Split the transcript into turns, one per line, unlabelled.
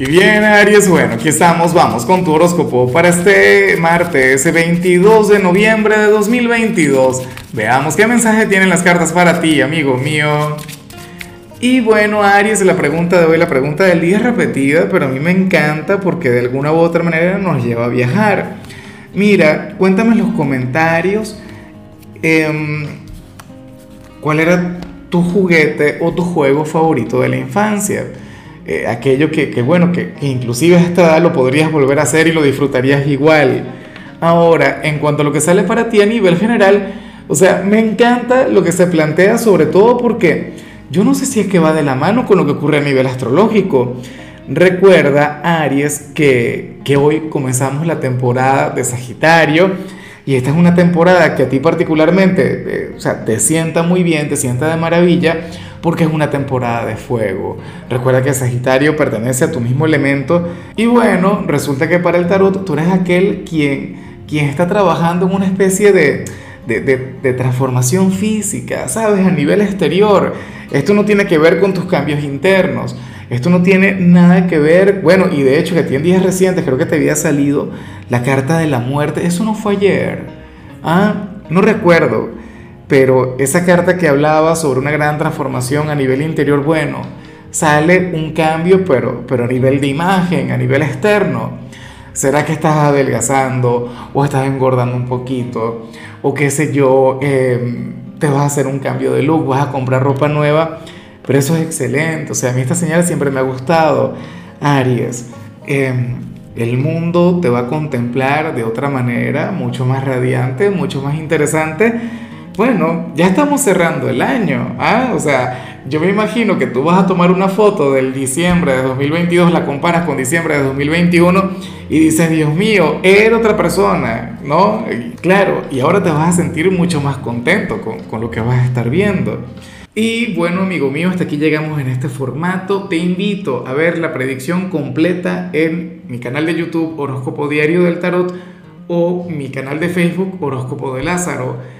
Y bien, Aries, bueno, aquí estamos, vamos con tu horóscopo para este martes 22 de noviembre de 2022. Veamos qué mensaje tienen las cartas para ti, amigo mío. Y bueno, Aries, la pregunta de hoy, la pregunta del día es repetida, pero a mí me encanta porque de alguna u otra manera nos lleva a viajar. Mira, cuéntame en los comentarios em, cuál era tu juguete o tu juego favorito de la infancia. Eh, aquello que, bueno, que, inclusive a esta edad lo podrías volver a hacer y lo disfrutarías igual. Ahora, en cuanto a lo que sale para ti a nivel general, o sea, me encanta lo que se plantea, sobre todo porque yo no sé si es que va de la mano con lo que ocurre a nivel astrológico. Recuerda, Aries, que, que hoy comenzamos la temporada de Sagitario y esta es una temporada que a ti particularmente, eh, o sea, te sienta muy bien, te sienta de maravilla, porque es una temporada de fuego. Recuerda que Sagitario pertenece a tu mismo elemento y bueno, resulta que para el tarot tú eres aquel quien, quien está trabajando en una especie de, de, de, transformación física, ¿sabes? A nivel exterior. Esto no tiene que ver con tus cambios internos. Esto no tiene nada que ver, bueno, y de hecho que a días recientes creo que te había salido la carta de la muerte. Eso no fue ayer. Ah, no recuerdo pero esa carta que hablaba sobre una gran transformación a nivel interior, bueno, sale un cambio, pero, pero a nivel de imagen, a nivel externo. ¿Será que estás adelgazando o estás engordando un poquito? O qué sé yo, em, te vas a hacer un cambio de look, vas a comprar ropa nueva. Pero eso es excelente. O sea, a mí esta señal siempre me ha gustado. Aries, em, el mundo te va a contemplar de otra manera, mucho más radiante, mucho más interesante bueno, ya estamos cerrando el año, ¿ah? O sea, yo me imagino que tú vas a tomar una foto del diciembre de 2022, la comparas con diciembre de 2021 y dices, Dios mío, era otra persona, ¿no? claro, y ahora te vas a sentir mucho más contento con, con lo que vas a estar viendo. Y bueno, amigo mío, hasta aquí llegamos en este formato. Te invito a ver la predicción completa en mi canal de YouTube Horóscopo Diario del Tarot o mi canal de Facebook Horóscopo de Lázaro.